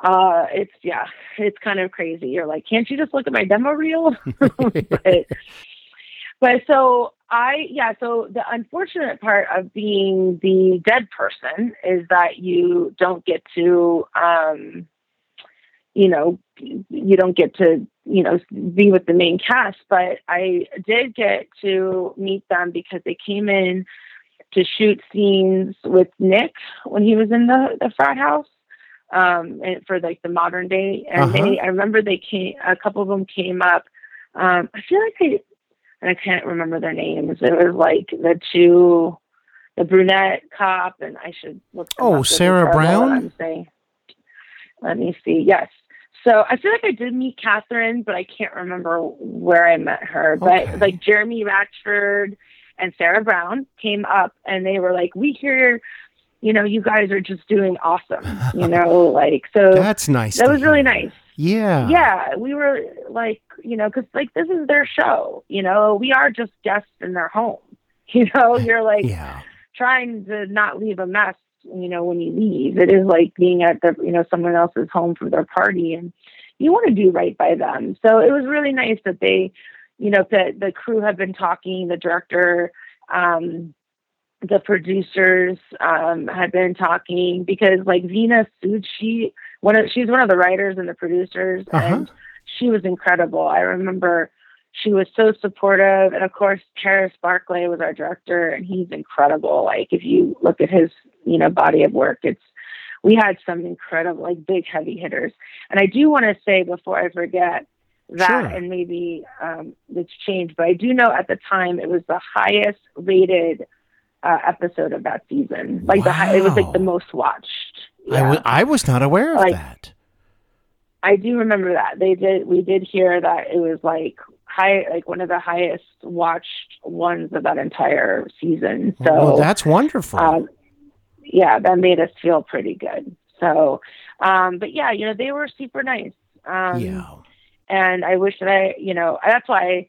uh it's yeah it's kind of crazy you're like can't you just look at my demo reel <laughs> but, but so i yeah so the unfortunate part of being the dead person is that you don't get to um you know you don't get to you know be with the main cast but i did get to meet them because they came in to shoot scenes with nick when he was in the the frat house um and for like the modern day and Uh-huh. they i remember they came a couple of them came up um i feel like they and i can't remember their names it was like the two the brunette cop and i should look Oh. Sarah Brown? Let me see yes so i feel like i did meet kathryn but i can't remember where i met her but Okay. like jeremy ratchford and sarah brown came up and they were like we hear you know you guys are just doing awesome you <laughs> know like so That's nice. that was really nice Yeah. yeah we were like you know because like this is their show you know we are just guests in their home <laughs> you know you're like Yeah. trying to not leave a mess you know when you leave. It is like being at the you know someone else's home for their party and you want to do right by them. So it was really nice that they you know that the crew had been talking the director um the producers um had been talking because like Veena Sud she one of she's one of the writers and the producers Uh-huh. and she was incredible. I remember she was so supportive and of course Paris Barclay was our director and he's incredible like if you look at his you know body of work it's we had some incredible like big heavy hitters and i do want to say before i forget that Sure. and maybe um, it's changed but i do know at the time it was the highest rated uh, episode of that season like the high, it was like the most watched I Yeah. wa- I was not aware of Like- that. I do remember that they did. We did hear that it was like high, like one of the highest watched ones of that entire season. So well, that's wonderful. um, yeah, that made us feel pretty good. So, um, but yeah, you know, they were super nice. Um, yeah. and I wish that I, you know, that's why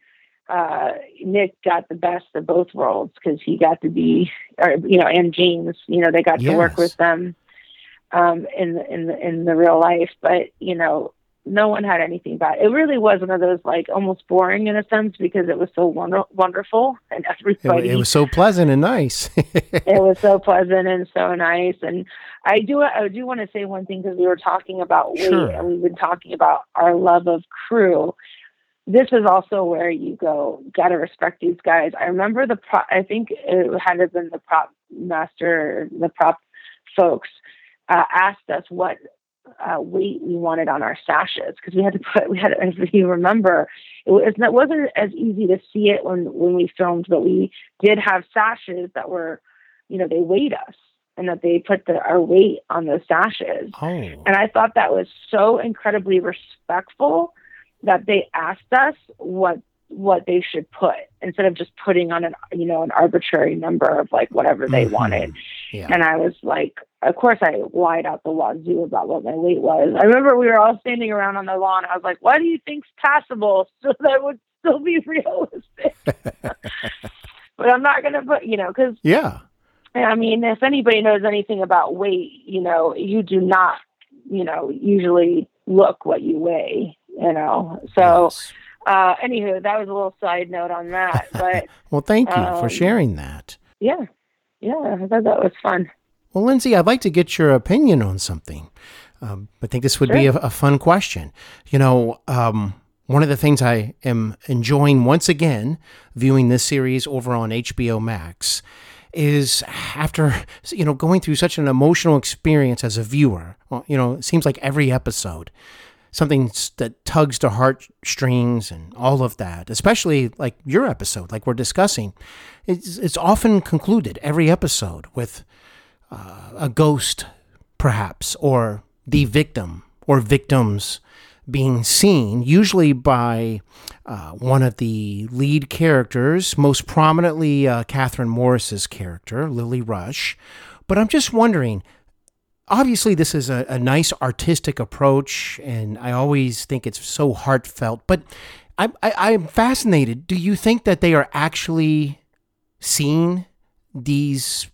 uh, Nick got the best of both worlds because he got to be, or you know, and James, you know, they got to work with them um, in the in the in the real life. But you know, no one had anything bad. It really was one of those like almost boring in a sense because it was so wonder- wonderful and It, everybody. it was so pleasant and nice. <laughs> it was so pleasant and so nice. And I do I do want to say one thing because we were talking about weight Sure. and we've been talking about our love of crew. This is also where you go. Got to respect these guys. I remember the prop. I think it had to been the prop master, the prop folks uh, asked us what uh, weight we wanted on our sashes because we had to put we had <laughs> if you remember it, was, it wasn't as easy to see it when when we filmed but we did have sashes that were you know they weighed us and that they put the, our weight on those sashes. Oh, and I thought that was so incredibly respectful that they asked us what what they should put instead of just putting on an you know an arbitrary number of like whatever they Mhm. wanted yeah. and I was like, of course, I lied out the wazoo about what my weight was. I remember we were all standing around on the lawn. I was like, what do you think's passable so that would still be <laughs> realistic? <laughs> but I'm not going to put, you know, because, yeah. I mean, if anybody knows anything about weight, you know, you do not, you know, usually look what you weigh, you know. So, Yes. Uh, anywho, that was a little side note on that. <laughs> But Well, thank you for um, sharing that. yeah, yeah, I thought that was fun. Well, Lindsay, I'd like to get your opinion on something. Um, I think this would be a, a fun question. You know, um, one of the things I am enjoying once again viewing this series over on HBO Max is after you know going through such an emotional experience as a viewer. Well, you know, it seems like every episode something that tugs to heartstrings and all of that, especially like your episode, like we're discussing. It's, it's often concluded every episode with uh, a ghost, perhaps, or the victim or victims being seen, usually by uh, one of the lead characters, most prominently uh, Kathryn Morris's character, Lily Rush. But I'm just wondering obviously this is a, a nice artistic approach and i always think it's so heartfelt but I, I, i'm fascinated. Do you think that they are actually seeing these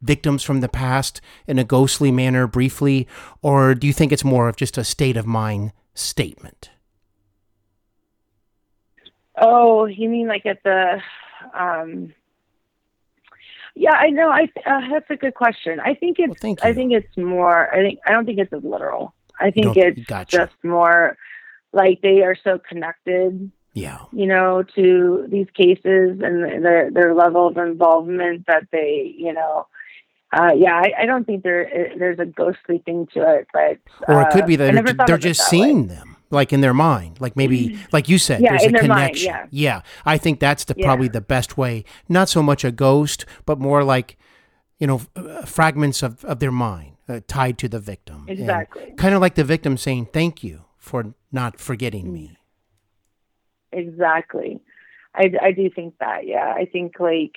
victims from the past in a ghostly manner briefly or do you think it's more of just a state of mind statement? Oh, you mean like at the um Yeah, I know. I uh, that's a good question. I think it's Well, I think it's more I think I don't think it's as literal. I think it's gotcha. just more like they are so connected, yeah you know, to these cases and their their level of involvement that they, you know, uh, yeah, I, I don't think there there's a ghostly thing to it, but or it could uh, be that they're, they're just that way. seeing them like in their mind like maybe like you said Yeah, there's a their mind, connection yeah. i think that's the Yeah. probably the best way not so much a ghost but more like you know f- uh, fragments of, of their mind uh, tied to the victim Exactly. kind of like the victim saying thank you for not forgetting me Exactly. I, I do think that. Yeah. I think like,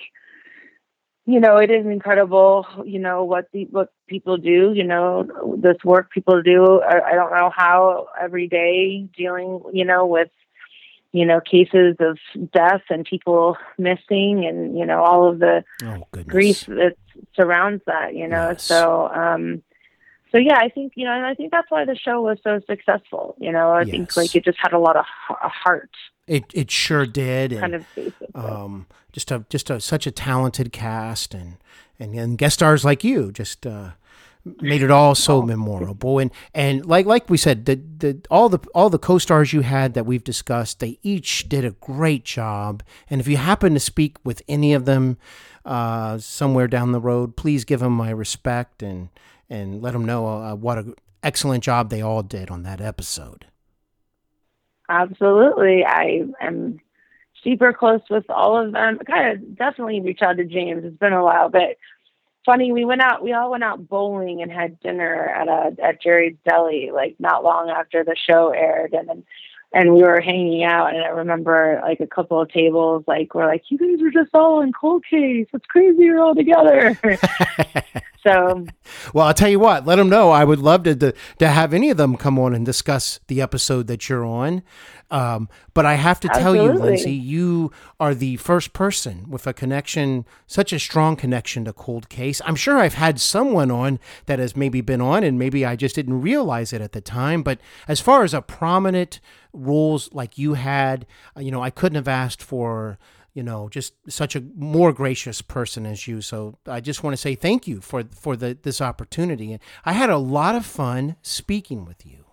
you know, it is incredible, you know, what the, what people do, you know, this work people do. I, I don't know how every day dealing, you know, with, you know, cases of death and people missing and, you know, all of the oh goodness grief that surrounds that, you know. Yes. So, um, so yeah, I think you know, and I think that's why the show was so successful. You know, I think like it just had a lot of a heart, it, it sure did and, kind of basically. um, just a just a such a talented cast and and, and guest stars like you just uh, made it all so memorable. And and like like we said the the all the all the co-stars you had that we've discussed they each did a great job. And if you happen to speak with any of them uh, somewhere down the road please give them my respect and and let them know uh, what an excellent job they all did on that episode. Absolutely. I am super close with all of them. Kind of definitely reach out to James. It's been a while, but funny, we went out, we all went out bowling and had dinner at a, at Jerry's Deli, like not long after the show aired. And then, and we were hanging out and I remember like a couple of tables, like, we're like, you guys are just all in cold case. It's crazy. You're all together. <laughs> So, well, I'll tell you what. Let them know. I would love to, to to have any of them come on and discuss the episode that you're on. Um, but I have to tell Absolutely. you, Lindsay, you are the first person with a connection, such a strong connection to Cold Case. I'm sure I've had someone on that has maybe been on, and maybe I just didn't realize it at the time. But as far as a prominent roles like you had, uh, you know, I couldn't have asked for you know, just such a more gracious person as you. So I just want to say thank you for for the this opportunity. And I had a lot of fun speaking with you.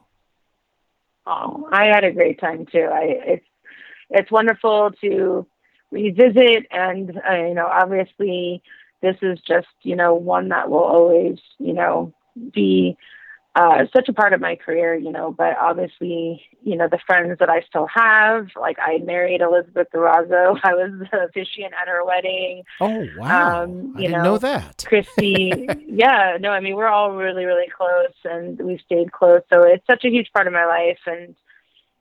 oh, I had a great time too. I it's it's wonderful to revisit, and uh, you know, obviously, this is just you know one that will always you know be uh, such a part of my career, you know, but obviously, you know, the friends that I still have, like I married Elizabeth Durazo. <laughs> I was the officiant at her wedding. Oh wow! Um, I you didn't know, know that. Christy, <laughs> yeah, no, I mean, we're all really, really close and we've stayed close. So it's such a huge part of my life. And,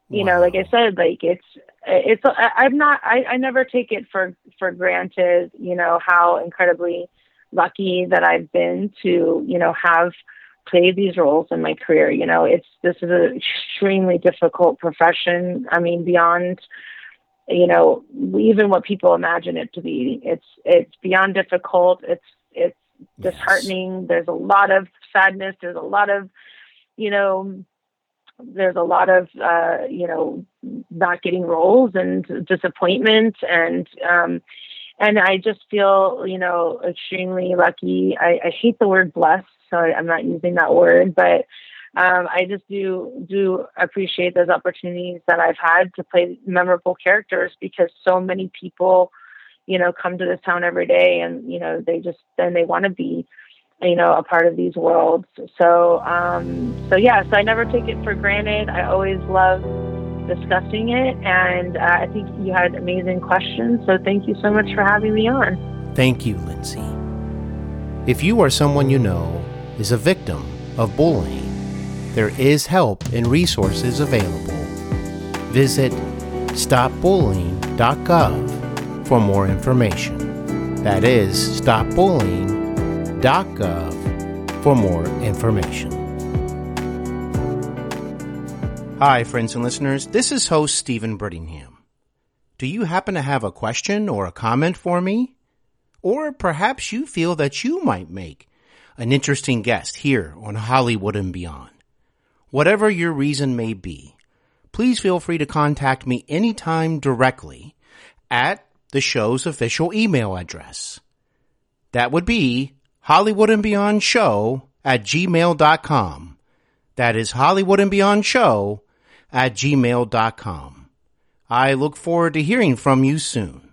you know, like I said, like it's, it's, I, I'm not, I, I never take it for, for granted, you know, how incredibly lucky that I've been to, you know, have played these roles in my career. You know, it's, this is an extremely difficult profession. I mean, beyond, you know, even what people imagine it to be. It's it's beyond difficult. It's it's disheartening. There's a lot of sadness. There's a lot of, you know, there's a lot of uh, you know not getting roles and disappointment and um, and I just feel you know extremely lucky. I, I hate the word blessed, so I'm not using that word, but um, I just do do appreciate those opportunities that I've had to play memorable characters because so many people, you know, come to this town every day and you know they just then they want to be, you know, a part of these worlds. So um, so yeah, so I never take it for granted. I always love discussing it, and uh, I think you had amazing questions. So thank you so much for having me on. Thank you, Lindsay. If you or someone you know is a victim of bullying, there is help and resources available. Visit stopbullying.gov for more information. That is stopbullying.gov for more information. Hi, friends and listeners. This is host Steven Brittingham. Do you happen to have a question or a comment for me? Or perhaps you feel that you might make an interesting guest here on Hollywood and Beyond. Whatever your reason may be, please feel free to contact me anytime directly at the show's official email address. That would be Hollywood and Beyond Show at gmail.com. That is Hollywood and Beyond Show at gmail.com. I look forward to hearing from you soon.